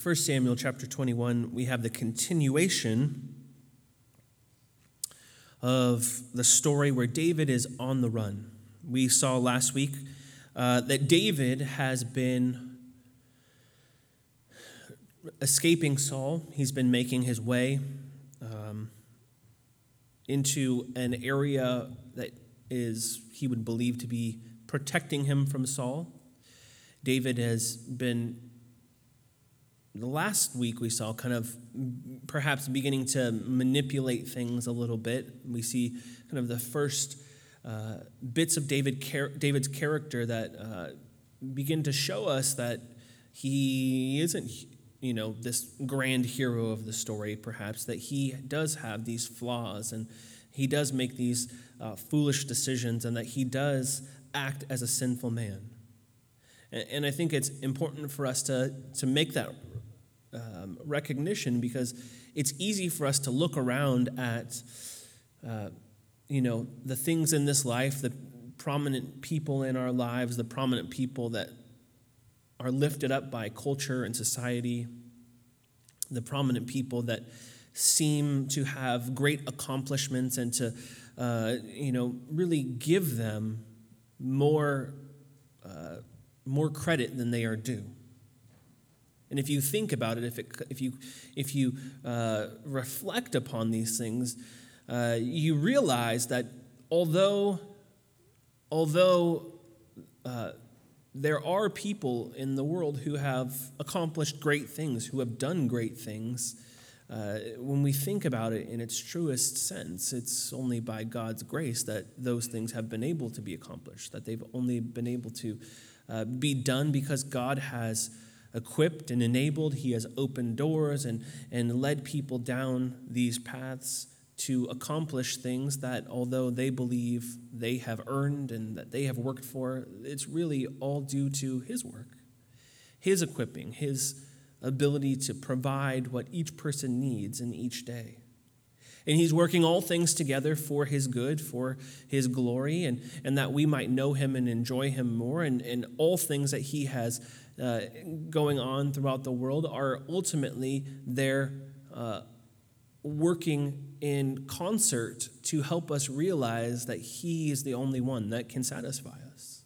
1 Samuel chapter 21, we have the continuation of the story where David is on the run. We saw last week uh, that David has been escaping Saul. He's been making his way um, into an area that is, he would believe, to be protecting him from Saul. David has been last week we saw kind of perhaps beginning to manipulate things a little bit. We see kind of the first uh, bits of David David's character that uh, begin to show us that he isn't, you know, this grand hero of the story, perhaps, that he does have these flaws and he does make these uh, foolish decisions and that he does act as a sinful man. And, and I think it's important for us to, to make that um, recognition because it's easy for us to look around at, uh, you know, the things in this life, the prominent people in our lives, the prominent people that are lifted up by culture and society, the prominent people that seem to have great accomplishments and to, uh, you know, really give them more, uh, more credit than they are due. And if you think about it, if, it, if you, if you uh, reflect upon these things, uh, you realize that although, although uh, there are people in the world who have accomplished great things, who have done great things, uh, when we think about it in its truest sense, it's only by God's grace that those things have been able to be accomplished, that they've only been able to uh, be done because God has equipped and enabled. He has opened doors and, and led people down these paths to accomplish things that, although they believe they have earned and that they have worked for, it's really all due to His work, His equipping, His ability to provide what each person needs in each day. And he's working all things together for his good, for his glory, and, and that we might know him and enjoy him more. And, and all things that he has uh, going on throughout the world are ultimately there uh, working in concert to help us realize that He is the only one that can satisfy us.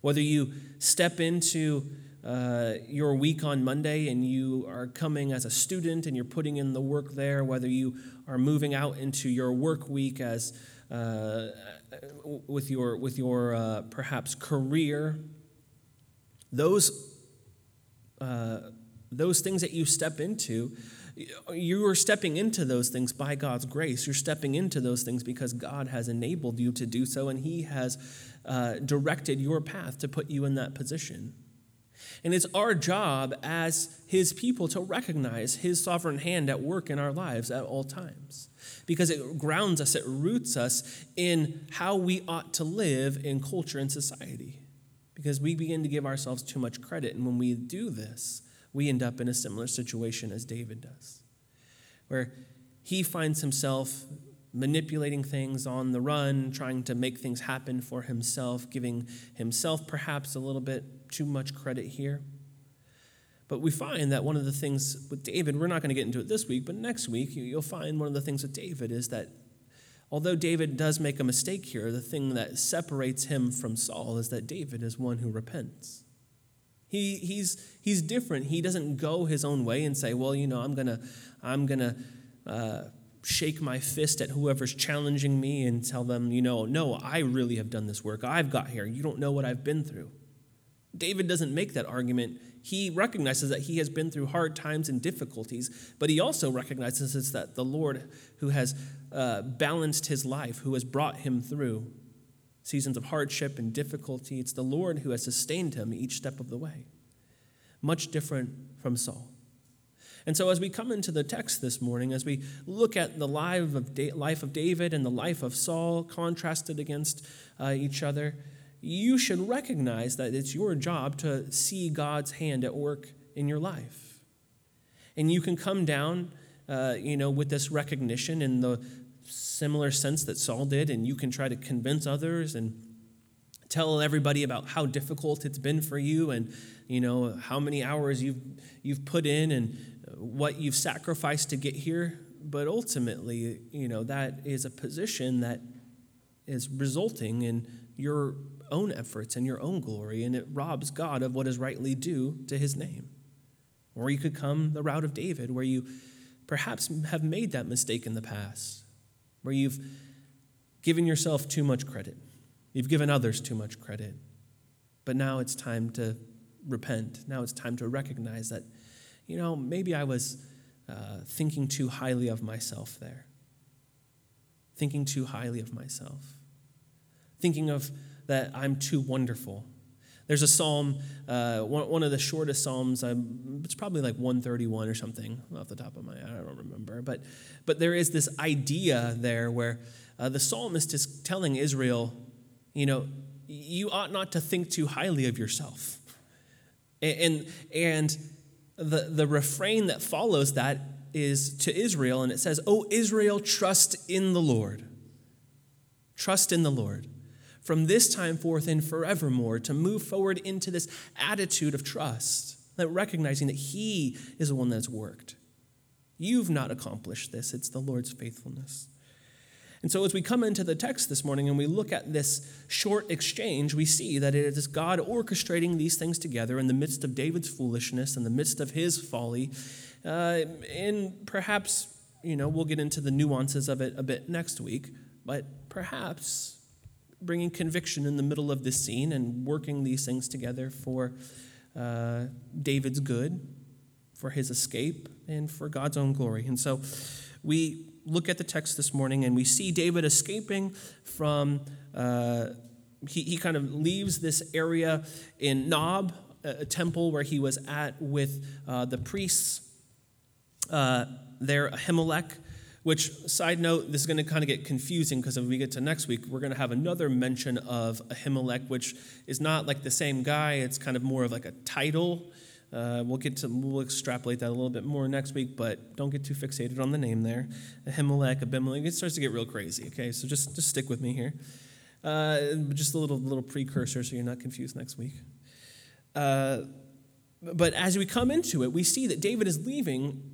Whether you step into uh, your week on Monday and you are coming as a student and you're putting in the work there, whether you are moving out into your work week as uh, with your with your uh, perhaps career those, uh, those things that you step into, you are stepping into those things by God's grace. You're stepping into those things because God has enabled you to do so, and He has uh, directed your path to put you in that position. And it's our job as His people to recognize His sovereign hand at work in our lives at all times because it grounds us, it roots us in how we ought to live in culture and society because we begin to give ourselves too much credit. And when we do this, we end up in a similar situation as David does, where he finds himself manipulating things on the run, trying to make things happen for himself, giving himself perhaps a little bit too much credit here. But we find that one of the things with David, we're not going to get into it this week, but next week you'll find one of the things with David is that Although David does make a mistake here, the thing that separates him from Saul is that David is one who repents. He, he's, he's different. He doesn't go his own way and say, well, you know, I'm going to I'm gonna, uh, shake my fist at whoever's challenging me and tell them, you know, no, I really have done this work. I've got here. You don't know what I've been through. David doesn't make that argument. He recognizes that he has been through hard times and difficulties, but he also recognizes that the Lord who has uh, balanced his life, who has brought him through seasons of hardship and difficulty, it's the Lord who has sustained him each step of the way. Much different from Saul. And so, as we come into the text this morning, as we look at the life of, life of David and the life of Saul contrasted against uh, each other, you should recognize that it's your job to see God's hand at work in your life. And you can come down, uh, you know, with this recognition in the similar sense that Saul did, and you can try to convince others and tell everybody about how difficult it's been for you and you know how many hours you've you've put in and what you've sacrificed to get here. But ultimately you know that is a position that is resulting in your own efforts and your own glory and it robs God of what is rightly due to his name. Or you could come the route of David where you perhaps have made that mistake in the past where you've given yourself too much credit You've given others too much credit. But now it's time to repent. Now it's time to recognize that, you know, maybe I was uh, thinking too highly of myself there. Thinking too highly of myself. Thinking of that I'm too wonderful. There's a psalm, uh, one, one, of the shortest psalms. Um, it's probably like 131 or something off the top of my. I don't remember, but but there is this idea there where uh, the psalmist is telling Israel, you know, you ought not to think too highly of yourself. And, and the, the refrain that follows that is to Israel, and it says, Oh, Israel, trust in the Lord. Trust in the Lord. From this time forth and forevermore, to move forward into this attitude of trust, that recognizing that He is the one that's worked. You've not accomplished this, it's the Lord's faithfulness. And so, as we come into the text this morning and we look at this short exchange, we see that it is God orchestrating these things together in the midst of David's foolishness, in the midst of his folly. Uh, and perhaps, you know, we'll get into the nuances of it a bit next week, but perhaps bringing conviction in the middle of this scene and working these things together for uh, David's good, for his escape, and for God's own glory. And so, we look at the text this morning and we see David escaping from, uh, he, he kind of leaves this area in Nob, a temple where he was at with uh, the priests uh, there, Ahimelech. Which, side note, this is going to kind of get confusing because if we get to next week, we're going to have another mention of Ahimelech, which is not like the same guy. It's kind of more of like a title. Uh, we'll get to we'll extrapolate that a little bit more next week, but don't get too fixated on the name there. Ahimelech, Abimelech. It starts to get real crazy. Okay, so just just stick with me here. Uh, just a little little precursor, so you're not confused next week. Uh, but as we come into it, we see that David is leaving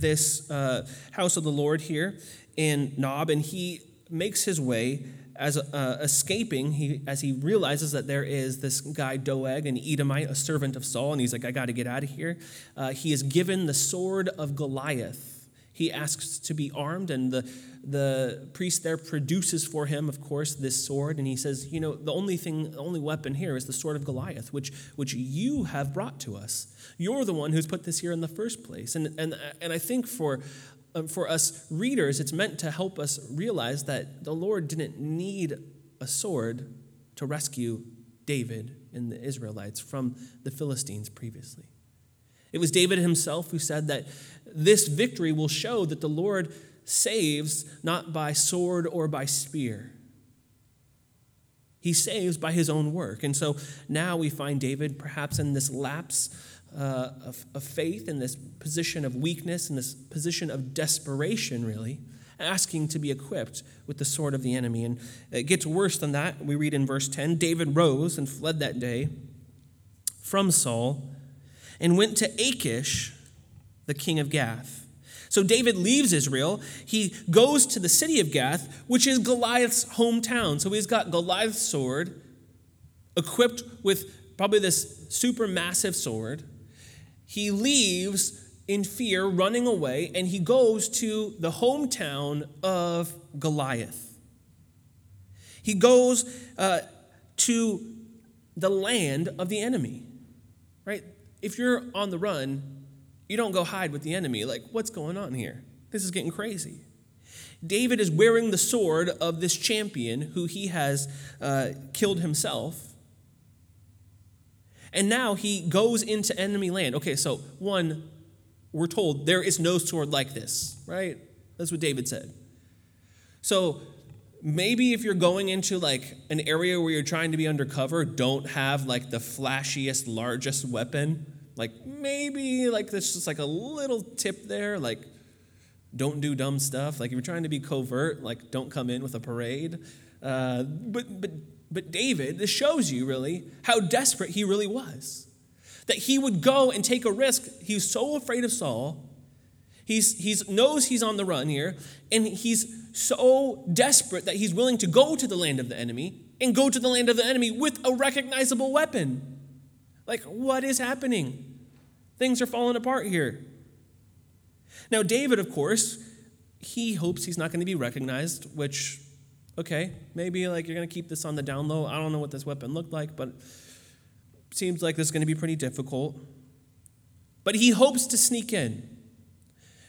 this uh, house of the Lord here in Nob, and he makes his way as uh, escaping, he, as he realizes that there is this guy Doeg, an Edomite, a servant of Saul, and he's like, I got to get out of here. Uh, he is given the sword of Goliath. He asks to be armed, and the, the priest there produces for him, of course, this sword, and he says, You know, the only thing, the only weapon here is the sword of Goliath, which, which you have brought to us. You're the one who's put this here in the first place. And, and, and I think for um, for us readers, it's meant to help us realize that the Lord didn't need a sword to rescue David and the Israelites from the Philistines previously. It was David himself who said that this victory will show that the Lord saves not by sword or by spear. He saves by his own work. And so now we find David perhaps in this lapse uh, of, of faith, in this position of weakness, in this position of desperation, really, asking to be equipped with the sword of the enemy. And it gets worse than that. We read in verse 10 David rose and fled that day from Saul and went to Achish, the king of Gath. So David leaves Israel. He goes to the city of Gath, which is Goliath's hometown. So he's got Goliath's sword equipped with probably this super massive sword he leaves in fear, running away, and he goes to the hometown of Goliath. He goes uh, to the land of the enemy, right? If you're on the run, you don't go hide with the enemy. Like, what's going on here? This is getting crazy. David is wearing the sword of this champion who he has uh, killed himself. And now he goes into enemy land. Okay, so one, we're told there is no sword like this, right? That's what David said. So maybe if you're going into like an area where you're trying to be undercover, don't have like the flashiest, largest weapon. Like maybe like this just like a little tip there, like don't do dumb stuff. Like if you're trying to be covert, like don't come in with a parade. Uh, but but But David, this shows you really how desperate he really was. That he would go and take a risk. He was so afraid of Saul. He's, he's knows he's on the run here, and he's so desperate that he's willing to go to the land of the enemy and go to the land of the enemy with a recognizable weapon. Like, what is happening? Things are falling apart here. Now, David, of course, he hopes he's not going to be recognized, which, okay, maybe like you're going to keep this on the down low. I don't know what this weapon looked like, but seems like this is going to be pretty difficult. But he hopes to sneak in.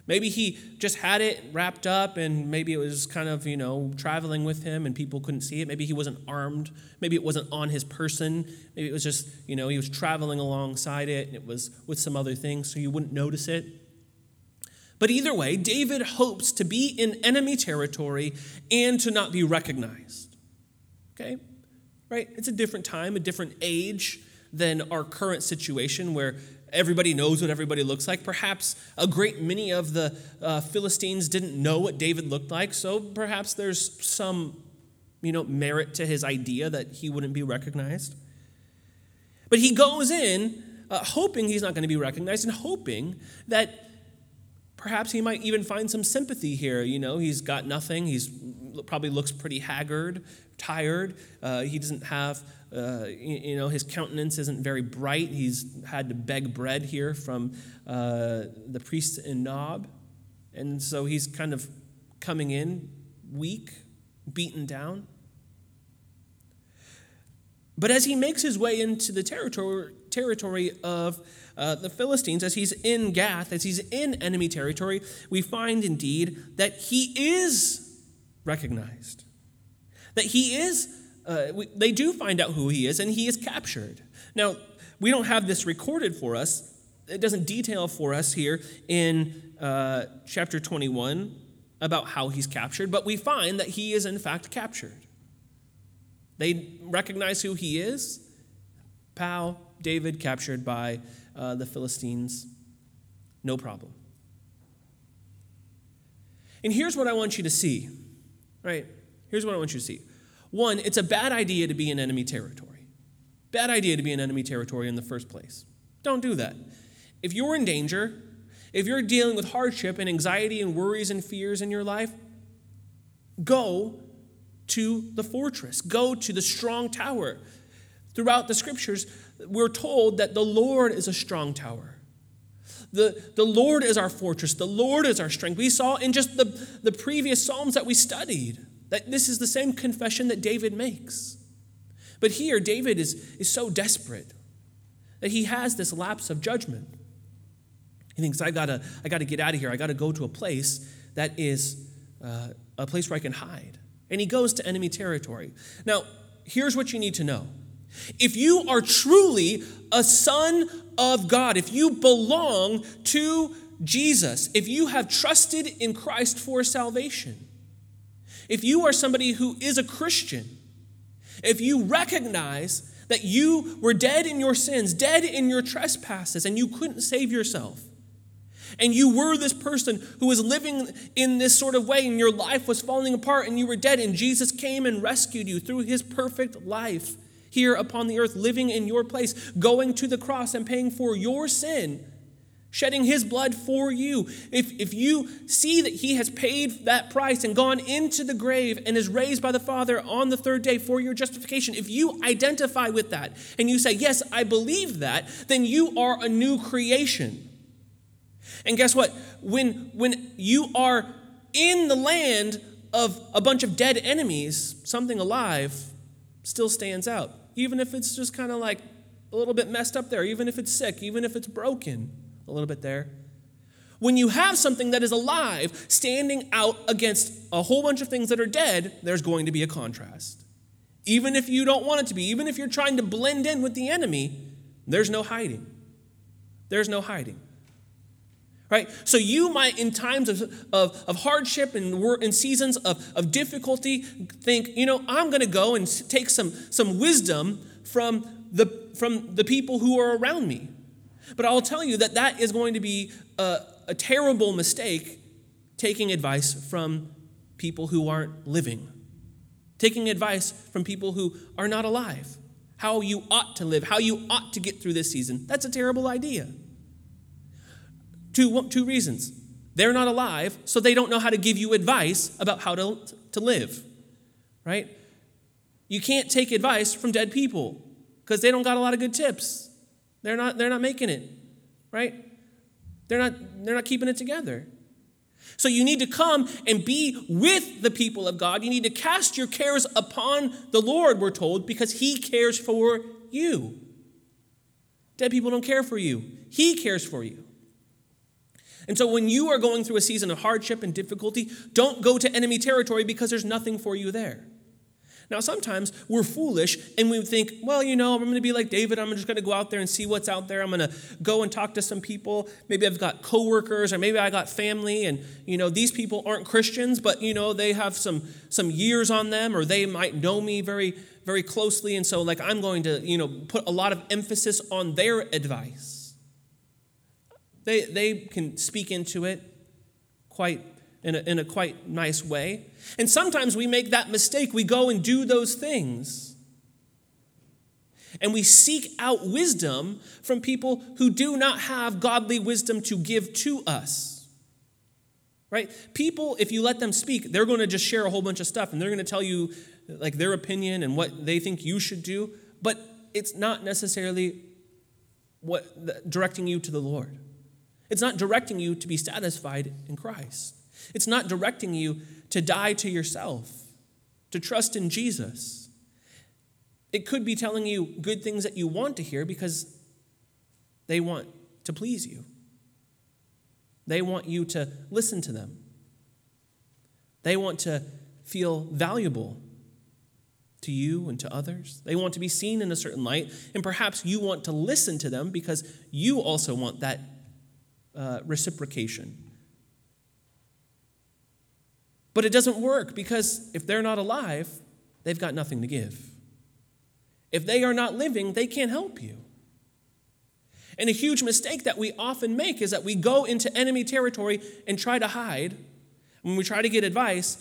Maybe he just had it wrapped up and maybe it was kind of, you know, traveling with him and people couldn't see it. Maybe he wasn't armed. Maybe it wasn't on his person. Maybe it was just, you know, he was traveling alongside it and it was with some other things so you wouldn't notice it. But either way, David hopes to be in enemy territory and to not be recognized. Okay? Right? It's a different time, a different age than our current situation where everybody knows what everybody looks like. Perhaps a great many of the uh, Philistines didn't know what David looked like, so perhaps there's some you know, merit to his idea that he wouldn't be recognized. But he goes in uh, hoping he's not going to be recognized and hoping that Perhaps he might even find some sympathy here. You know, he's got nothing. He's probably looks pretty haggard, tired. Uh, he doesn't have, uh, you know, his countenance isn't very bright. He's had to beg bread here from uh, the priest in Nob. And so he's kind of coming in weak, beaten down. But as he makes his way into the territory, territory of uh, the Philistines, as he's in Gath, as he's in enemy territory, we find indeed that he is recognized. That he is, uh, we, they do find out who he is, and he is captured. Now, we don't have this recorded for us, it doesn't detail for us here in uh, chapter 21 about how he's captured, but we find that he is in fact captured. They recognize who he is. Pow, David captured by uh, the Philistines. No problem. And here's what I want you to see, right? Here's what I want you to see. One, it's a bad idea to be in enemy territory. Bad idea to be in enemy territory in the first place. Don't do that. If you're in danger, if you're dealing with hardship and anxiety and worries and fears in your life, go to the fortress, go to the strong tower. Throughout the scriptures, we're told that the Lord is a strong tower. The, the Lord is our fortress. The Lord is our strength. We saw in just the, the previous Psalms that we studied that this is the same confession that David makes. But here, David is, is so desperate that he has this lapse of judgment. He thinks, I gotta, I gotta get out of here. I gotta go to a place that is uh, a place where I can hide. And he goes to enemy territory. Now, here's what you need to know if you are truly a son of God, if you belong to Jesus, if you have trusted in Christ for salvation, if you are somebody who is a Christian, if you recognize that you were dead in your sins, dead in your trespasses, and you couldn't save yourself, and you were this person who was living in this sort of way, and your life was falling apart, and you were dead, and Jesus came and rescued you through his perfect life here upon the earth, living in your place, going to the cross and paying for your sin, shedding his blood for you. If, if you see that he has paid that price and gone into the grave and is raised by the Father on the third day for your justification, if you identify with that and you say, Yes, I believe that, then you are a new creation. And guess what? When, when you are in the land of a bunch of dead enemies, something alive still stands out even if it's just kind of like a little bit messed up there, even if it's sick, even if it's broken a little bit there. When you have something that is alive standing out against a whole bunch of things that are dead, there's going to be a contrast. Even if you don't want it to be, even if you're trying to blend in with the enemy, there's no hiding. There's no hiding. Right? So you might, in times of, of, of hardship and in seasons of, of difficulty, think, you know, I'm going to go and take some, some wisdom from the, from the people who are around me. But I'll tell you that that is going to be a, a terrible mistake taking advice from people who aren't living. taking advice from people who are not alive, how you ought to live, how you ought to get through this season. That's a terrible idea. Two, two reasons. They're not alive, so they don't know how to give you advice about how to, to live, right? You can't take advice from dead people because they don't got a lot of good tips. They're not, they're not making it, right? They're not, they're not keeping it together. So you need to come and be with the people of God. You need to cast your cares upon the Lord, we're told, because He cares for you. Dead people don't care for you, He cares for you. And so when you are going through a season of hardship and difficulty, don't go to enemy territory because there's nothing for you there. Now, sometimes we're foolish and we think, well, you know, I'm going to be like David. I'm just going to go out there and see what's out there. I'm going to go and talk to some people. Maybe I've got coworkers or maybe I got family and, you know, these people aren't Christians, but, you know, they have some, some years on them or they might know me very, very closely. And so, like, I'm going to, you know, put a lot of emphasis on their advice. They, they can speak into it quite in a, in a quite nice way. And sometimes we make that mistake. We go and do those things. And we seek out wisdom from people who do not have godly wisdom to give to us. Right? People, if you let them speak, they're going to just share a whole bunch of stuff and they're going to tell you like their opinion and what they think you should do, but it's not necessarily what directing you to the Lord. It's not directing you to be satisfied in Christ. It's not directing you to die to yourself, to trust in Jesus. It could be telling you good things that you want to hear because they want to please you. They want you to listen to them. They want to feel valuable to you and to others. They want to be seen in a certain light, and perhaps you want to listen to them because you also want that uh, reciprocation. But it doesn't work because if they're not alive, they've got nothing to give. If they are not living, they can't help you. And a huge mistake that we often make is that we go into enemy territory and try to hide when we try to get advice.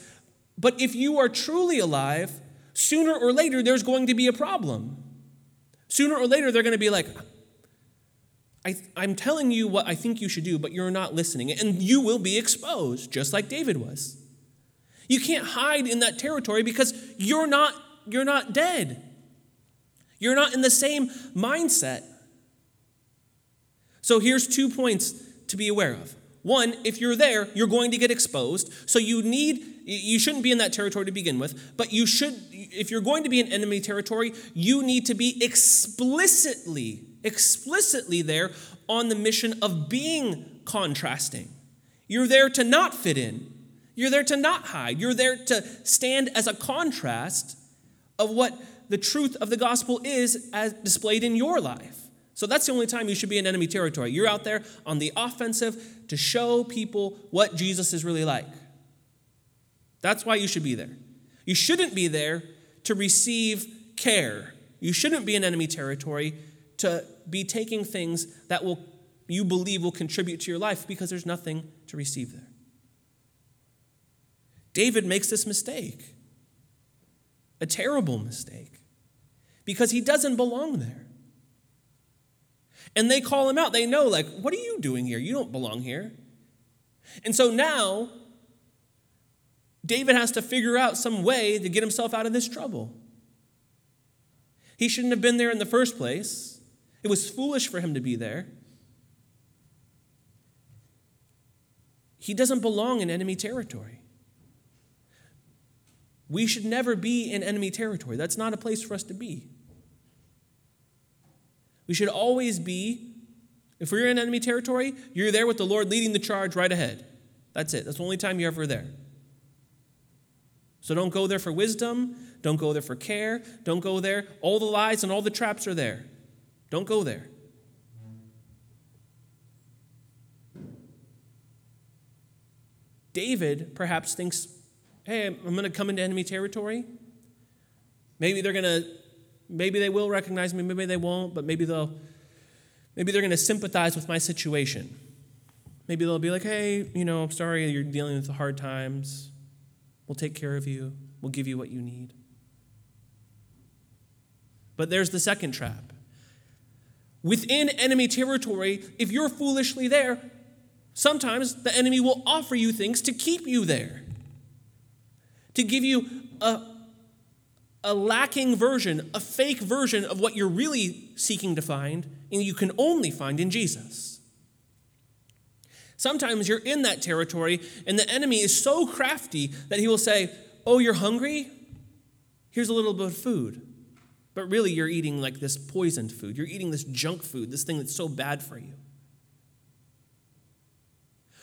But if you are truly alive, sooner or later there's going to be a problem. Sooner or later they're going to be like, I, am telling you what I think you should do, but you're not listening. And you will be exposed, just like David was. You can't hide in that territory because you're not, you're not dead. You're not in the same mindset. So here's two points to be aware of. One, if you're there, you're going to get exposed. So you need, you shouldn't be in that territory to begin with, but you should, if you're going to be in enemy territory, you need to be explicitly, explicitly there on the mission of being contrasting. You're there to not fit in. You're there to not hide. You're there to stand as a contrast of what the truth of the gospel is as displayed in your life. So that's the only time you should be in enemy territory. You're out there on the offensive to show people what Jesus is really like. That's why you should be there. You shouldn't be there to receive care. You shouldn't be in enemy territory to be taking things that will you believe will contribute to your life because there's nothing to receive there. David makes this mistake, a terrible mistake, because he doesn't belong there. And they call him out. They know, like, what are you doing here? You don't belong here. And so now, David has to figure out some way to get himself out of this trouble. He shouldn't have been there in the first place. It was foolish for him to be there. He doesn't belong in enemy territory. We should never be in enemy territory. That's not a place for us to be. We should always be, if we're in enemy territory, you're there with the Lord leading the charge right ahead. That's it. That's the only time you're ever there. So don't go there for wisdom. Don't go there for care. Don't go there. All the lies and all the traps are there. Don't go there. David perhaps thinks hey, I'm going to come into enemy territory. Maybe they're going to, maybe they will recognize me, maybe they won't, but maybe they'll, maybe they're going to sympathize with my situation. Maybe they'll be like, hey, you know, I'm sorry you're dealing with the hard times. We'll take care of you. We'll give you what you need. But there's the second trap. Within enemy territory, if you're foolishly there, sometimes the enemy will offer you things to keep you there, to give you a, a lacking version, a fake version of what you're really seeking to find, and you can only find in Jesus. Sometimes you're in that territory, and the enemy is so crafty that he will say, Oh, you're hungry? Here's a little bit of food. But really, you're eating like this poisoned food. You're eating this junk food, this thing that's so bad for you.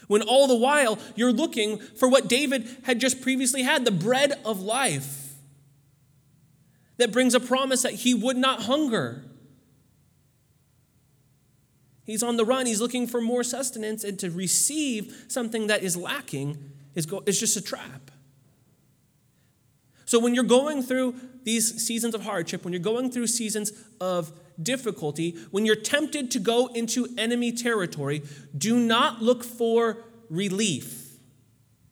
When all the while you're looking for what David had just previously had the bread of life that brings a promise that he would not hunger. He's on the run, he's looking for more sustenance, and to receive something that is lacking is, go- is just a trap. So, when you're going through these seasons of hardship, when you're going through seasons of difficulty, when you're tempted to go into enemy territory, do not look for relief.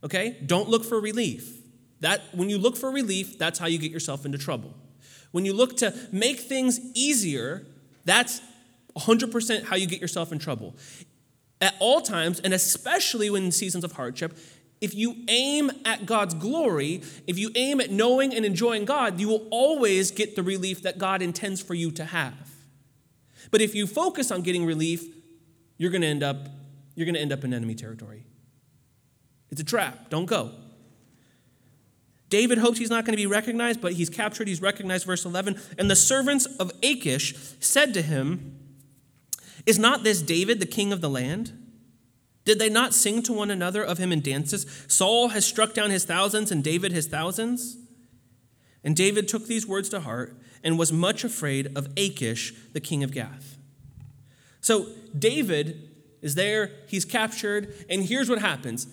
Okay? Don't look for relief. That when you look for relief, that's how you get yourself into trouble. When you look to make things easier, that's 100% how you get yourself in trouble. At all times, and especially when in seasons of hardship, if you aim at God's glory, if you aim at knowing and enjoying God, you will always get the relief that God intends for you to have. But if you focus on getting relief, you're going to end up you're going to end up in enemy territory. It's a trap. Don't go. David hopes he's not going to be recognized, but he's captured, he's recognized verse 11, and the servants of Achish said to him, "Is not this David the king of the land?" Did they not sing to one another of him in dances? Saul has struck down his thousands and David his thousands. And David took these words to heart and was much afraid of Achish, the king of Gath. So David is there, he's captured, and here's what happens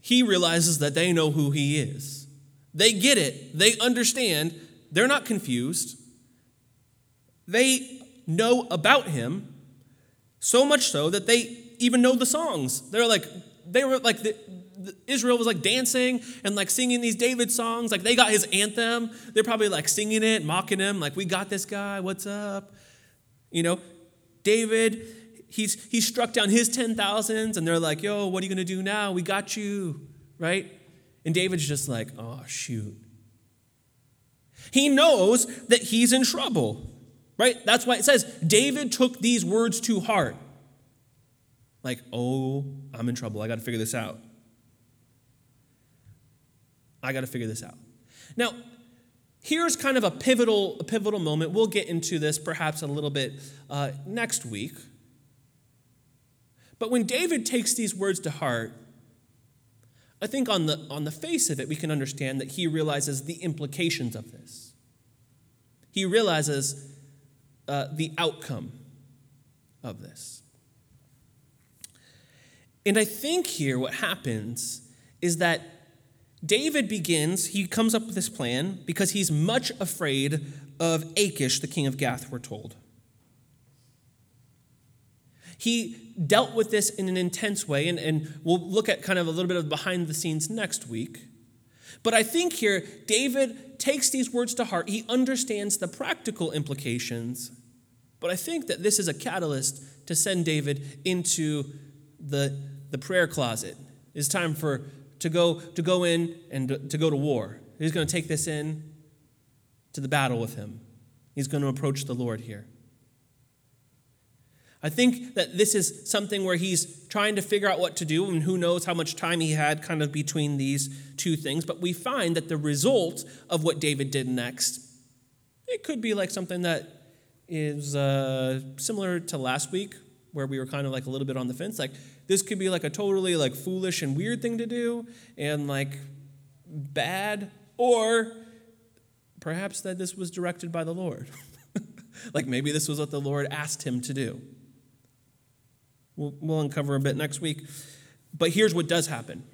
he realizes that they know who he is. They get it, they understand, they're not confused. They know about him, so much so that they even know the songs. They're like, they were like, the, Israel was like dancing and like singing these David songs. Like they got his anthem. They're probably like singing it, mocking him, like, we got this guy, what's up? You know, David, he's, he's struck down his 10,000s and they're like, yo, what are you going to do now? We got you, right? And David's just like, oh, shoot. He knows that he's in trouble, right? That's why it says David took these words to heart like, oh, I'm in trouble. I got to figure this out. I got to figure this out. Now, here's kind of a pivotal, a pivotal moment. We'll get into this perhaps a little bit uh, next week. But when David takes these words to heart, I think on the, on the face of it, we can understand that he realizes the implications of this. He realizes uh, the outcome of this. And I think here what happens is that David begins, he comes up with this plan because he's much afraid of Achish, the king of Gath, we're told. He dealt with this in an intense way, and, and we'll look at kind of a little bit of behind the scenes next week. But I think here, David takes these words to heart. He understands the practical implications, but I think that this is a catalyst to send David into the the prayer closet. It's time for to go to go in and to, go to war. He's going to take this in to the battle with him. He's going to approach the Lord here. I think that this is something where he's trying to figure out what to do, and who knows how much time he had kind of between these two things. But we find that the result of what David did next, it could be like something that is uh, similar to last week, where we were kind of like a little bit on the fence. Like, this could be like a totally like foolish and weird thing to do and like bad or perhaps that this was directed by the Lord. like maybe this was what the Lord asked him to do. We'll, we'll uncover a bit next week. But here's what does happen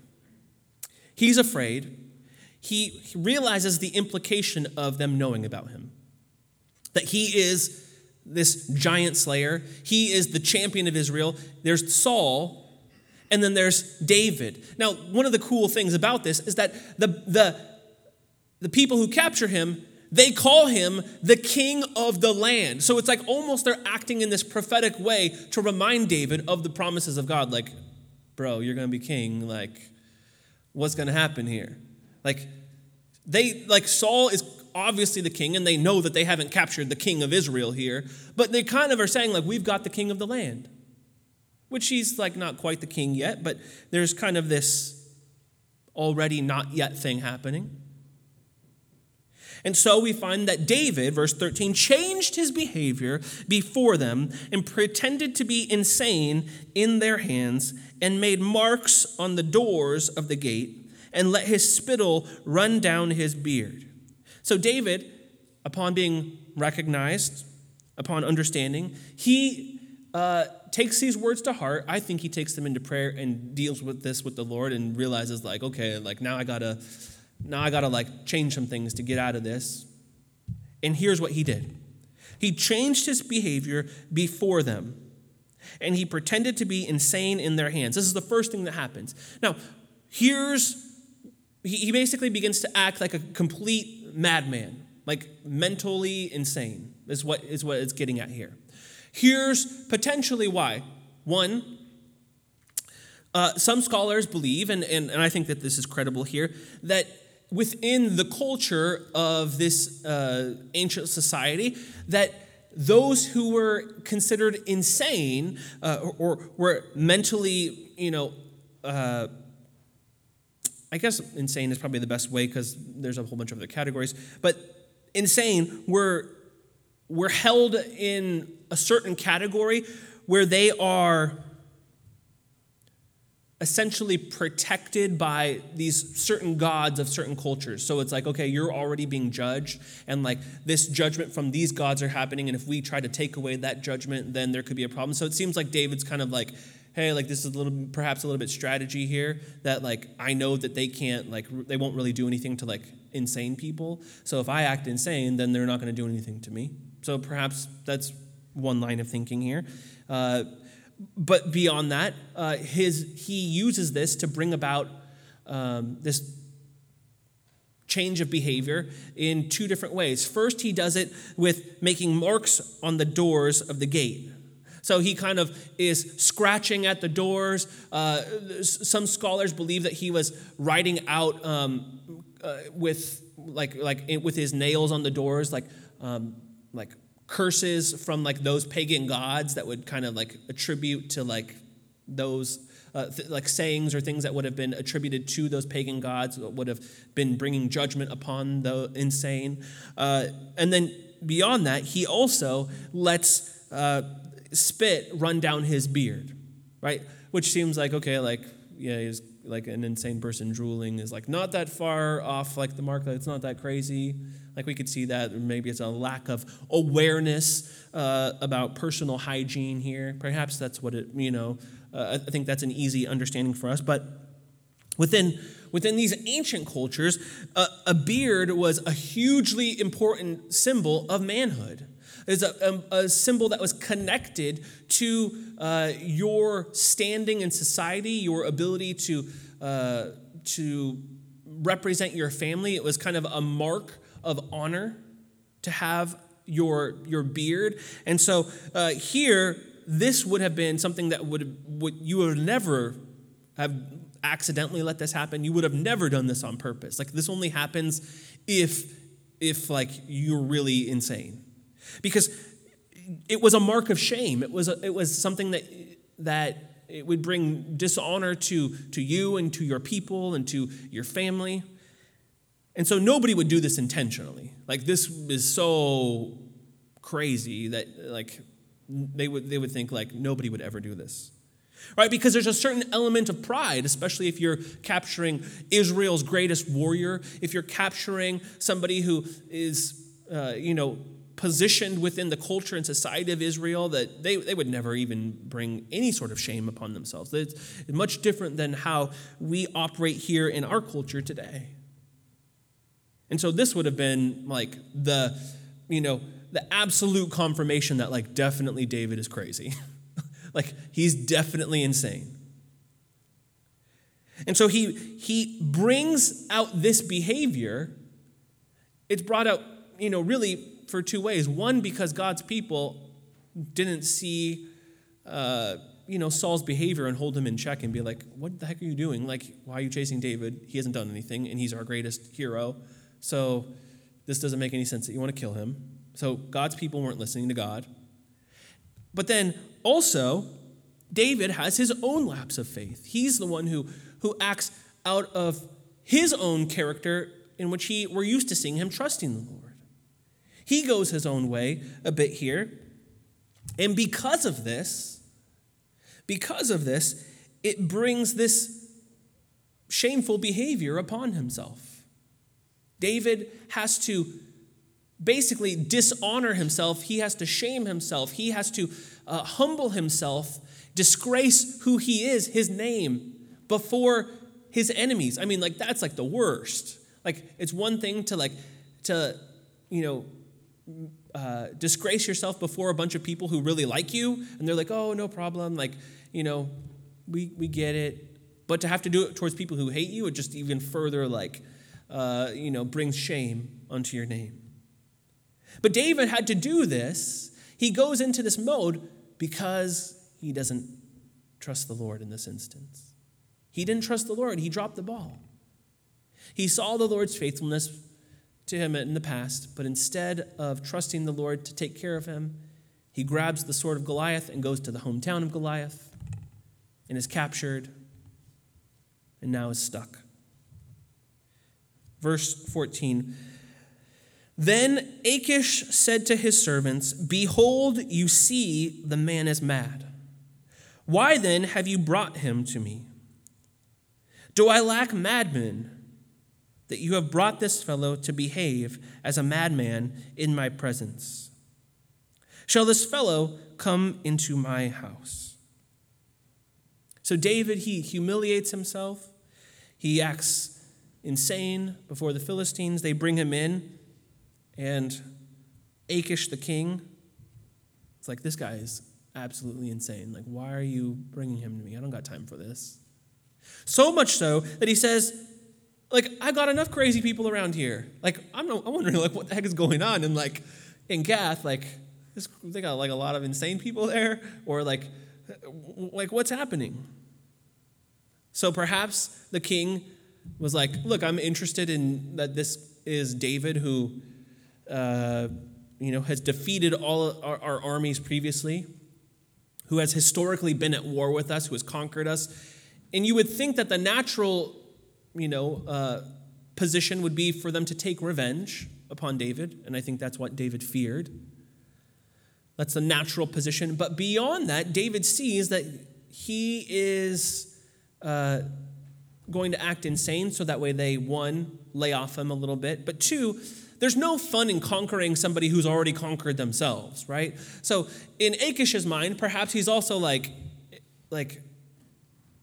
he's afraid. He realizes the implication of them knowing about him. That he is this giant slayer. He is the champion of Israel. There's Saul, and then there's David. Now, one of the cool things about this is that the, the, the people who capture him, they call him the king of the land. So it's like almost they're acting in this prophetic way to remind David of the promises of God. Like, bro, you're going to be king. Like, what's going to happen here? Like, they, like, Saul is obviously the king, and they know that they haven't captured the king of Israel here, but they kind of are saying, like, we've got the king of the land, which he's, like, not quite the king yet, but there's kind of this already not yet thing happening. And so we find that David, verse 13, changed his behavior before them and pretended to be insane in their hands and made marks on the doors of the gate and let his spittle run down his beard. So David, upon being recognized, upon understanding, he uh, takes these words to heart. I think he takes them into prayer and deals with this with the Lord and realizes, like, okay, like now I gotta now I got to like change some things to get out of this. And here's what he did he changed his behavior before them, and he pretended to be insane in their hands. This is the first thing that happens. Now, here's he basically begins to act like a complete madman, like mentally insane, is what, is what it's getting at here. Here's potentially why. One, uh, some scholars believe, and, and, and I think that this is credible here, that within the culture of this uh, ancient society that those who were considered insane uh, or, or, were mentally, you know, uh, I guess insane is probably the best way because there's a whole bunch of other categories, but insane were, were held in a certain category where they are essentially protected by these certain gods of certain cultures. So it's like, okay, you're already being judged, and like this judgment from these gods are happening, and if we try to take away that judgment, then there could be a problem. So it seems like David's kind of like, hey, like this is a little, perhaps a little bit strategy here that like I know that they can't, like they won't really do anything to like insane people. So if I act insane, then they're not going to do anything to me. So perhaps that's one line of thinking here. Uh, but beyond that, uh, his, he uses this to bring about um, this change of behavior in two different ways. First, he does it with making marks on the doors of the gate. So he kind of is scratching at the doors. Uh, some scholars believe that he was writing out um, uh, with like like with his nails on the doors, like um, like curses from like those pagan gods that would kind of like attribute to like those uh, th- like sayings or things that would have been attributed to those pagan gods that would have been bringing judgment upon the insane. Uh, and then beyond that he also lets uh, spit run down his beard right? Which seems like okay like yeah he's like an insane person drooling is like not that far off like the mark it's not that crazy like we could see that maybe it's a lack of awareness uh, about personal hygiene here. Perhaps that's what it, you know, uh, I think that's an easy understanding for us. But within, within these ancient cultures, uh, a beard was a hugely important symbol of manhood. It's a, a, um, a symbol that was connected to uh, your standing in society, your ability to, uh, to represent your family. It was kind of a mark of honor to have your, your beard. And so uh, here, this would have been something that would, would you would never have accidentally let this happen. You would have never done this on purpose. Like this only happens if if like you're really insane. Because it was a mark of shame. It was a, it was something that that it would bring dishonor to to you and to your people and to your family. And so nobody would do this intentionally. Like this is so crazy that like they would they would think like nobody would ever do this. Right? Because there's a certain element of pride, especially if you're capturing Israel's greatest warrior, if you're capturing somebody who is uh, you know positioned within the culture and society of Israel that they, they would never even bring any sort of shame upon themselves. It's much different than how we operate here in our culture today. And so this would have been like the, you know, the absolute confirmation that like definitely David is crazy. like he's definitely insane. And so he he brings out this behavior. It's brought out you know, really for two ways. One, because God's people didn't see, uh, you know, Saul's behavior and hold him in check and be like, what the heck are you doing? Like, why are you chasing David? He hasn't done anything, and he's our greatest hero. So this doesn't make any sense that you want to kill him. So God's people weren't listening to God. But then also, David has his own lapse of faith. He's the one who, who acts out of his own character in which he, we're used to seeing him trusting the Lord. He goes his own way a bit here. And because of this, because of this, it brings this shameful behavior upon himself. David has to basically dishonor himself. He has to shame himself. He has to uh, humble himself, disgrace who he is, his name, before his enemies. I mean, like, that's like the worst. Like, it's one thing to, like, to, you know, uh, disgrace yourself before a bunch of people who really like you, and they're like, oh, no problem. Like, you know, we, we get it. But to have to do it towards people who hate you, it just even further, like, uh, you know, brings shame unto your name. But David had to do this. He goes into this mode because he doesn't trust the Lord in this instance. He didn't trust the Lord, he dropped the ball. He saw the Lord's faithfulness to him in the past, but instead of trusting the Lord to take care of him, he grabs the sword of Goliath and goes to the hometown of Goliath and is captured and now is stuck. Verse 14 then Achish said to his servants, Behold, you see the man is mad. Why then have you brought him to me? Do I lack madmen that you have brought this fellow to behave as a madman in my presence? Shall this fellow come into my house? So David, he humiliates himself. He acts insane before the Philistines. They bring him in. And Achish the king, it's like, this guy is absolutely insane. Like, why are you bringing him to me? I don't got time for this. So much so that he says, like, I got enough crazy people around here. Like, I'm, no, I'm wondering, like, what the heck is going on? And, like, in Gath, like, this, they got, like, a lot of insane people there? Or, like, like, what's happening? So perhaps the king was like, look, I'm interested in that this is David who uh, you know, has defeated all our, our armies previously, who has historically been at war with us, who has conquered us. And you would think that the natural, you know, uh, position would be for them to take revenge upon David, and I think that's what David feared. That's the natural position. But beyond that, David sees that he is uh, going to act insane, so that way they, one, lay off him a little bit, but two, there's no fun in conquering somebody who's already conquered themselves, right? So in Achish's mind, perhaps he's also like, like,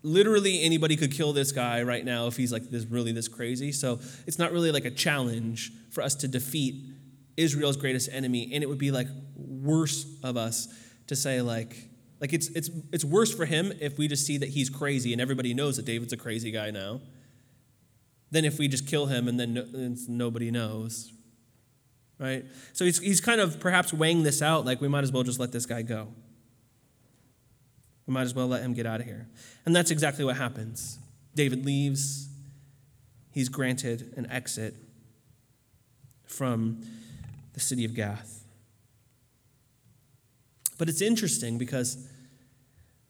literally anybody could kill this guy right now if he's like this really this crazy. So it's not really like a challenge for us to defeat Israel's greatest enemy, and it would be like worse of us to say like like it's it's it's worse for him if we just see that he's crazy and everybody knows that David's a crazy guy now than if we just kill him and then no, nobody knows, right? So he's, he's kind of perhaps weighing this out like we might as well just let this guy go. We might as well let him get out of here. And that's exactly what happens. David leaves, he's granted an exit from the city of Gath. But it's interesting because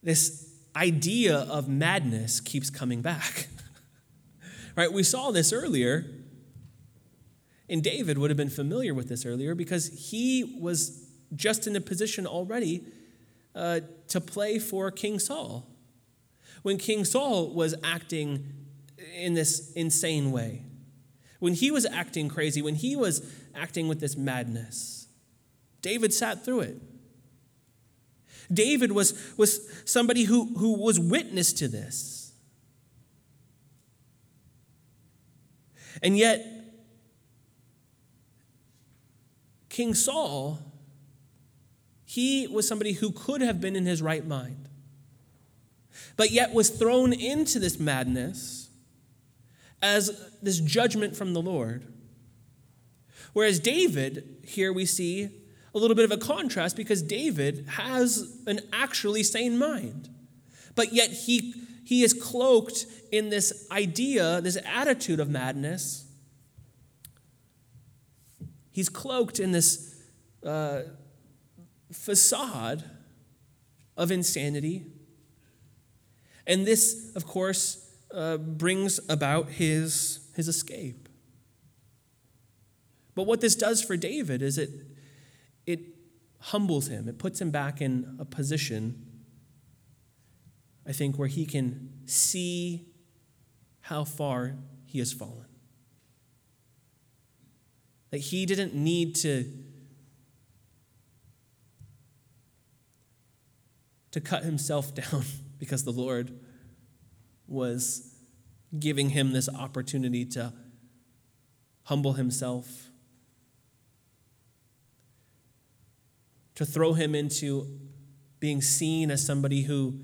this idea of madness keeps coming back. right? We saw this earlier and David would have been familiar with this earlier because he was just in a position already uh, to play for King Saul. When King Saul was acting in this insane way, when he was acting crazy, when he was acting with this madness, David sat through it. David was, was somebody who, who was witness to this. And yet, King Saul, he was somebody who could have been in his right mind, but yet was thrown into this madness as this judgment from the Lord, Whereas David, here we see a little bit of a contrast because David has an actually sane mind. But yet he, he is cloaked in this idea, this attitude of madness. He's cloaked in this uh, facade of insanity. And this, of course, uh, brings about his, his escape. But what this does for David is it, it humbles him, it puts him back in a position, I think, where he can see how far he has fallen. That he didn't need to to cut himself down because the Lord was giving him this opportunity to humble himself, to throw him into being seen as somebody who,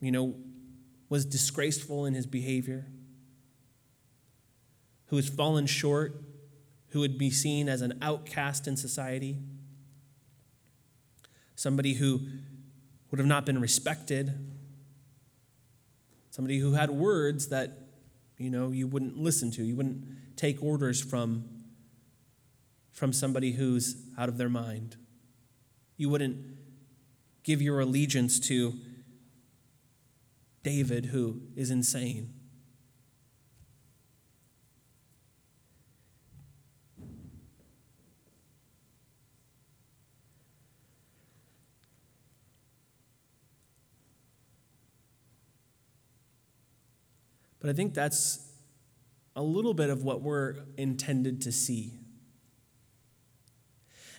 you know, was disgraceful in his behavior, who has fallen short, who would be seen as an outcast in society somebody who would have not been respected, somebody who had words that you know you wouldn't listen to, you wouldn't take orders from from somebody who's out of their mind. You wouldn't give your allegiance to David who is insane. But I think that's a little bit of what we're intended to see.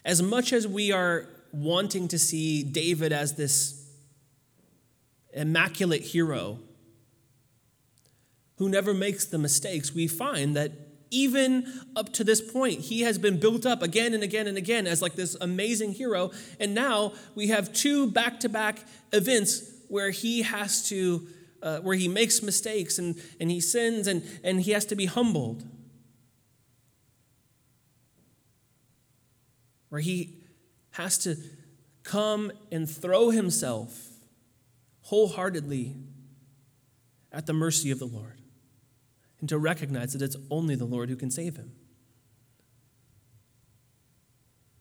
As much as we are wanting to see David as this immaculate hero who never makes the mistakes, we find that even up to this point, he has been built up again and again and again as like this amazing hero. And now we have two back to back events where he has to uh, where he makes mistakes and, and he sins and, and he has to be humbled. Where he has to come and throw himself wholeheartedly at the mercy of the Lord and to recognize that it's only the Lord who can save him.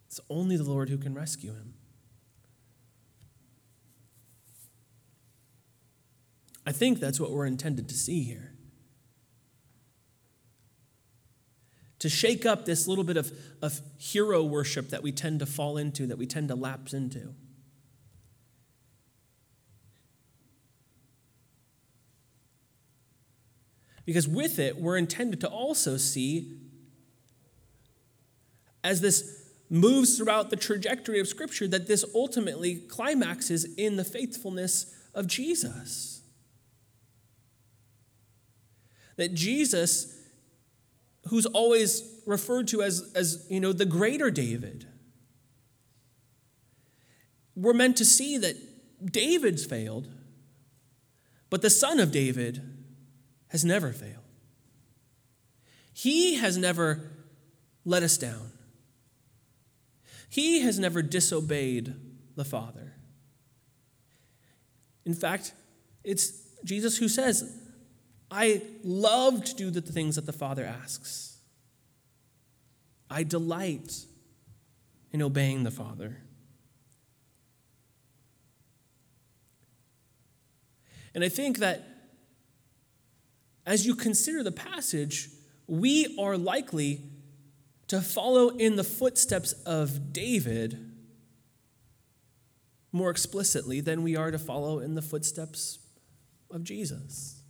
It's only the Lord who can rescue him. I think that's what we're intended to see here. To shake up this little bit of, of hero worship that we tend to fall into, that we tend to lapse into. Because with it, we're intended to also see, as this moves throughout the trajectory of Scripture, that this ultimately climaxes in the faithfulness of Jesus. That Jesus, who's always referred to as, as you know, the greater David, we're meant to see that David's failed, but the son of David has never failed. He has never let us down. He has never disobeyed the Father. In fact, it's Jesus who says, I love to do the things that the Father asks. I delight in obeying the Father. And I think that as you consider the passage, we are likely to follow in the footsteps of David more explicitly than we are to follow in the footsteps of Jesus.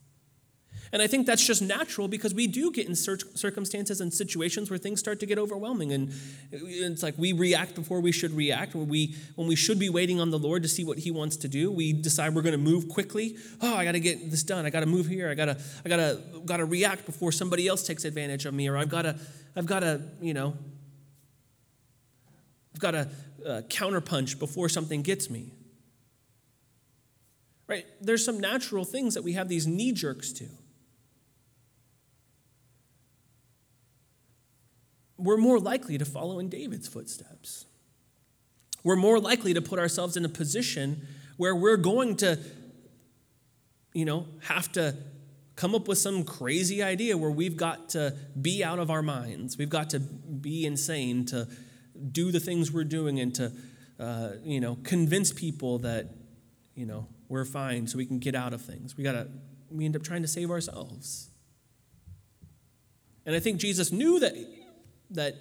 And I think that's just natural because we do get in circumstances and situations where things start to get overwhelming. And it's like we react before we should react. When we, when we should be waiting on the Lord to see what He wants to do, we decide we're going to move quickly. Oh, I got to get this done. I got to move here. I got to, I got to, got to react before somebody else takes advantage of me. Or I've got to, I've got to, you know, I've got to uh, counterpunch before something gets me. Right? There's some natural things that we have these knee jerks to. We're more likely to follow in David's footsteps. We're more likely to put ourselves in a position where we're going to, you know, have to come up with some crazy idea where we've got to be out of our minds. We've got to be insane to do the things we're doing and to, uh, you know, convince people that, you know, we're fine so we can get out of things. We got to, we end up trying to save ourselves. And I think Jesus knew that, that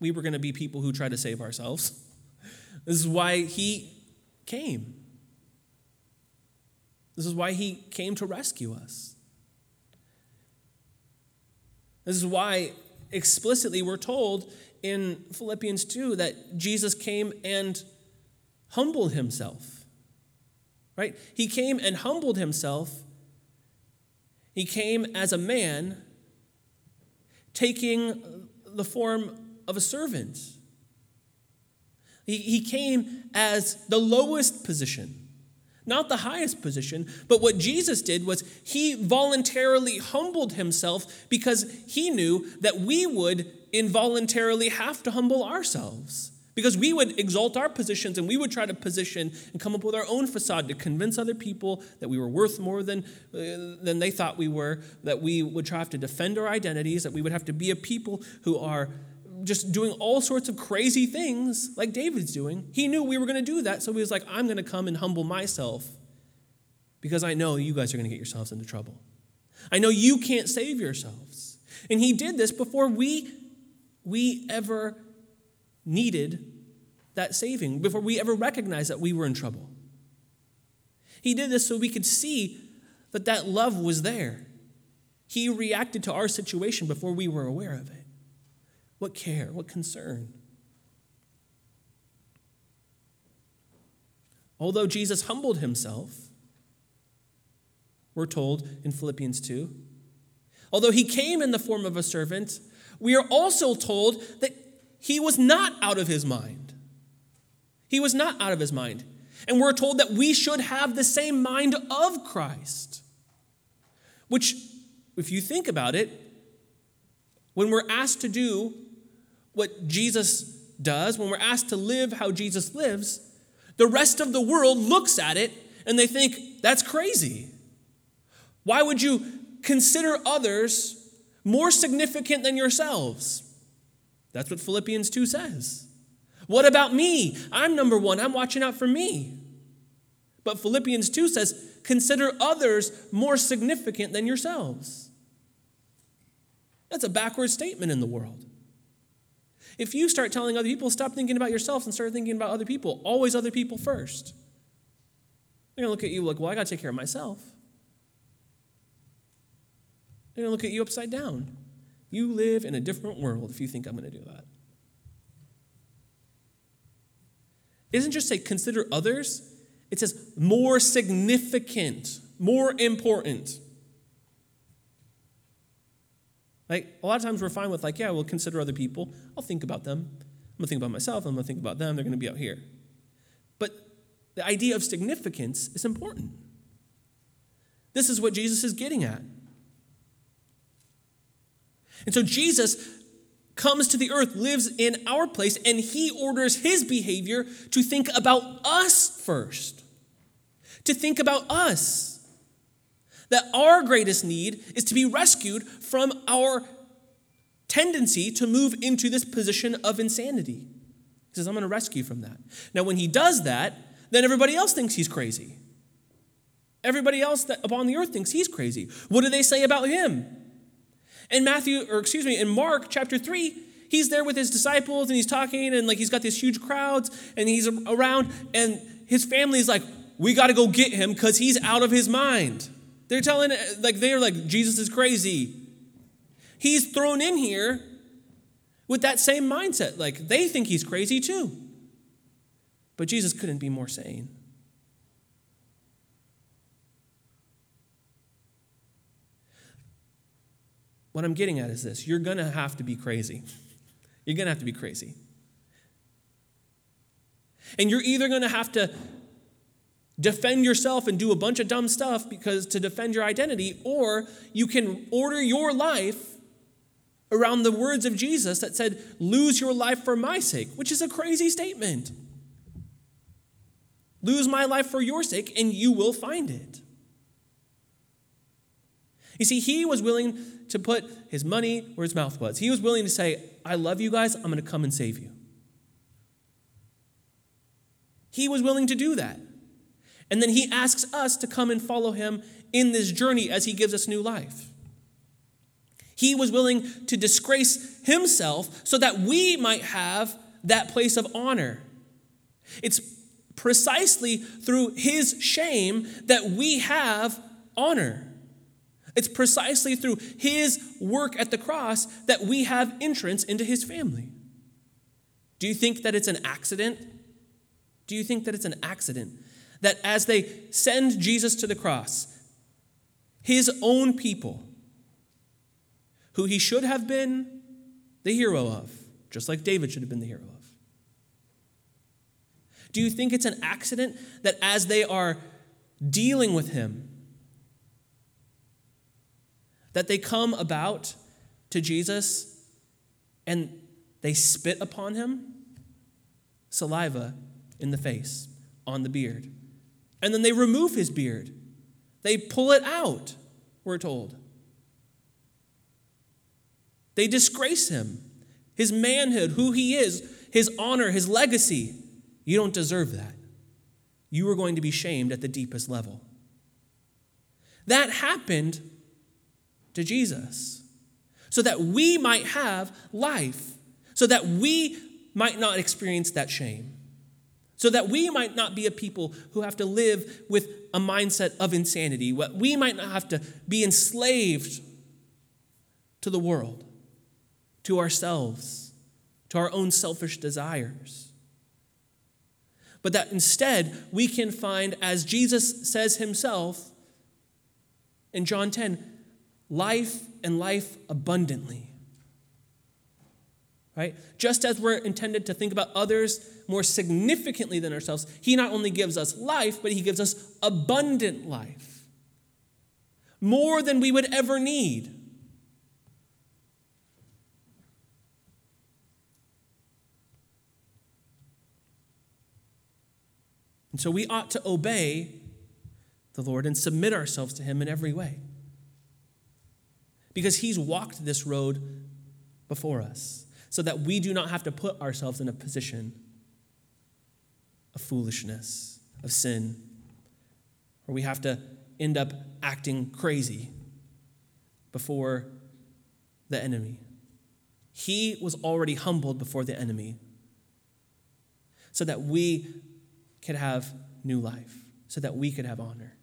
we were going to be people who try to save ourselves. This is why he came. This is why he came to rescue us. This is why explicitly we're told in Philippians 2 that Jesus came and humbled himself. Right? He came and humbled himself. He came as a man, taking the form of a servant. He, he came as the lowest position, not the highest position. But what Jesus did was he voluntarily humbled himself because he knew that we would involuntarily have to humble ourselves. Because we would exalt our positions and we would try to position and come up with our own facade to convince other people that we were worth more than, uh, than they thought we were, that we would try to defend our identities, that we would have to be a people who are just doing all sorts of crazy things like David's doing. He knew we were going to do that, so he was like, I'm going to come and humble myself because I know you guys are going to get yourselves into trouble. I know you can't save yourselves. And he did this before we, we ever needed that saving, before we ever recognized that we were in trouble. He did this so we could see that that love was there. He reacted to our situation before we were aware of it. What care? What concern? Although Jesus humbled himself, we're told in Philippians 2, although he came in the form of a servant, we are also told that he was not out of his mind. He was not out of his mind. And we're told that we should have the same mind of Christ. Which, if you think about it, when we're asked to do what Jesus does, when we're asked to live how Jesus lives, the rest of the world looks at it and they think, that's crazy. Why would you consider others more significant than yourselves? That's what Philippians 2 says. What about me? I'm number one. I'm watching out for me. But Philippians 2 says, consider others more significant than yourselves. That's a backward statement in the world. If you start telling other people, stop thinking about yourself and start thinking about other people, always other people first. They're going to look at you like, well, I got to take care of myself. They're going to look at you upside down. You live in a different world if you think I'm going to do that. It doesn't just say consider others, it says more significant, more important. Like a lot of times we're fine with like, yeah, we'll consider other people. I'll think about them. I'm gonna think about myself. I'm gonna think about them. They're gonna be out here. But the idea of significance is important. This is what Jesus is getting at. And so Jesus comes to the earth, lives in our place, and he orders his behavior to think about us first. To think about us that our greatest need is to be rescued from our tendency to move into this position of insanity. He says, I'm going to rescue from that. Now, when he does that, then everybody else thinks he's crazy. Everybody else that upon the earth thinks he's crazy. What do they say about him? In Matthew, or excuse me, in Mark chapter 3, he's there with his disciples and he's talking and like he's got these huge crowds and he's around and his family's like, we got to go get him because he's out of his mind. They're telling, like, they're like, Jesus is crazy. He's thrown in here with that same mindset. Like, they think he's crazy too. But Jesus couldn't be more sane. What I'm getting at is this you're going to have to be crazy. You're going to have to be crazy. And you're either going to have to defend yourself and do a bunch of dumb stuff because to defend your identity, or you can order your life around the words of Jesus that said, Lose your life for my sake, which is a crazy statement. Lose my life for your sake, and you will find it. You see, he was willing to put his money where his mouth was. He was willing to say, I love you guys, I'm going to come and save you. He was willing to do that. And then he asks us to come and follow him in this journey as he gives us new life. He was willing to disgrace himself so that we might have that place of honor. It's precisely through his shame that we have honor. It's precisely through his work at the cross that we have entrance into his family. Do you think that it's an accident? Do you think that it's an accident that as they send Jesus to the cross, his own people, who he should have been the hero of, just like David should have been the hero of, do you think it's an accident that as they are dealing with him, that they come about to Jesus and they spit upon him? Saliva in the face, on the beard. And then they remove his beard. They pull it out, we're told. They disgrace him, his manhood, who he is, his honor, his legacy. You don't deserve that. You are going to be shamed at the deepest level. That happened to Jesus so that we might have life, so that we might not experience that shame, so that we might not be a people who have to live with a mindset of insanity, what we might not have to be enslaved to the world, to ourselves, to our own selfish desires. But that instead we can find, as Jesus says himself in John 10, life and life abundantly. Right? Just as we're intended to think about others more significantly than ourselves, He not only gives us life, but He gives us abundant life. More than we would ever need. And so we ought to obey the Lord and submit ourselves to Him in every way because he's walked this road before us so that we do not have to put ourselves in a position of foolishness, of sin, where we have to end up acting crazy before the enemy. He was already humbled before the enemy so that we could have new life, so that we could have honor.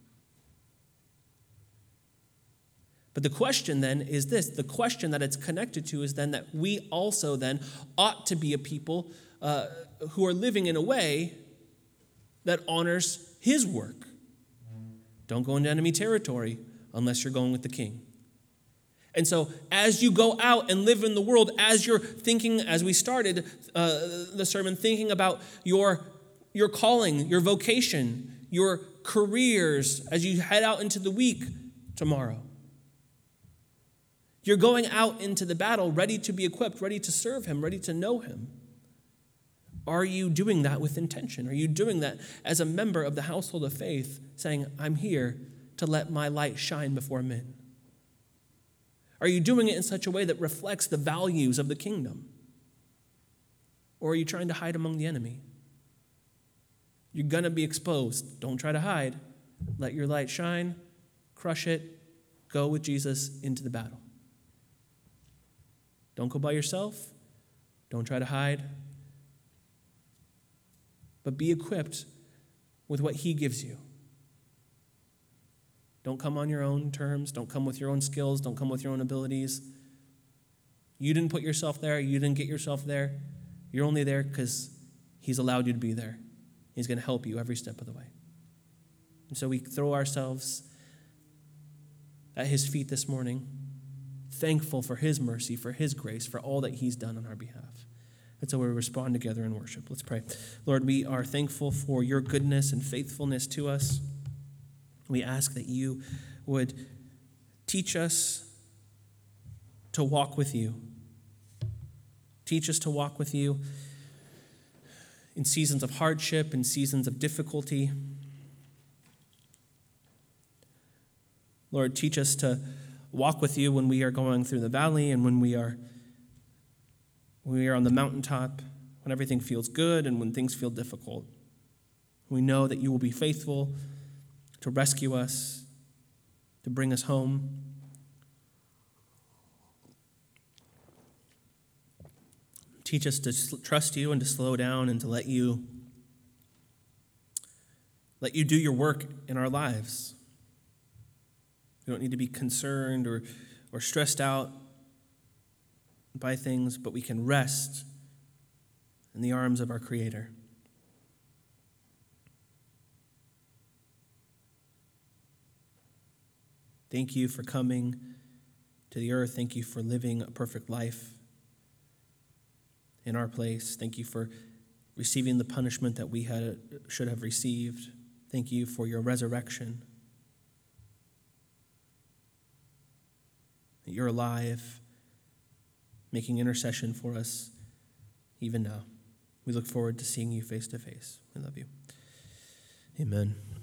But the question then is this the question that it's connected to is then that we also then ought to be a people uh, who are living in a way that honors his work. Don't go into enemy territory unless you're going with the king. And so, as you go out and live in the world, as you're thinking, as we started uh, the sermon, thinking about your, your calling, your vocation, your careers, as you head out into the week tomorrow, you're going out into the battle ready to be equipped, ready to serve Him, ready to know Him. Are you doing that with intention? Are you doing that as a member of the household of faith, saying, I'm here to let my light shine before men? Are you doing it in such a way that reflects the values of the kingdom? Or are you trying to hide among the enemy? You're going to be exposed. Don't try to hide. Let your light shine, crush it, go with Jesus into the battle. Don't go by yourself. Don't try to hide. But be equipped with what He gives you. Don't come on your own terms. Don't come with your own skills. Don't come with your own abilities. You didn't put yourself there. You didn't get yourself there. You're only there because He's allowed you to be there. He's going to help you every step of the way. And so we throw ourselves at His feet this morning thankful for His mercy, for His grace, for all that He's done on our behalf. And so we respond together in worship. Let's pray. Lord, we are thankful for your goodness and faithfulness to us. We ask that you would teach us to walk with you, Teach us to walk with you in seasons of hardship, in seasons of difficulty. Lord, teach us to walk with you when we are going through the valley and when we are when we are on the mountaintop, when everything feels good and when things feel difficult. We know that you will be faithful to rescue us, to bring us home. Teach us to trust you and to slow down and to let you let you do your work in our lives. We don't need to be concerned or, or stressed out by things, but we can rest in the arms of our Creator. Thank you for coming to the earth. Thank you for living a perfect life in our place. Thank you for receiving the punishment that we had, should have received. Thank you for your resurrection. That you're alive making intercession for us even now. We look forward to seeing you face to face. We love you. Amen.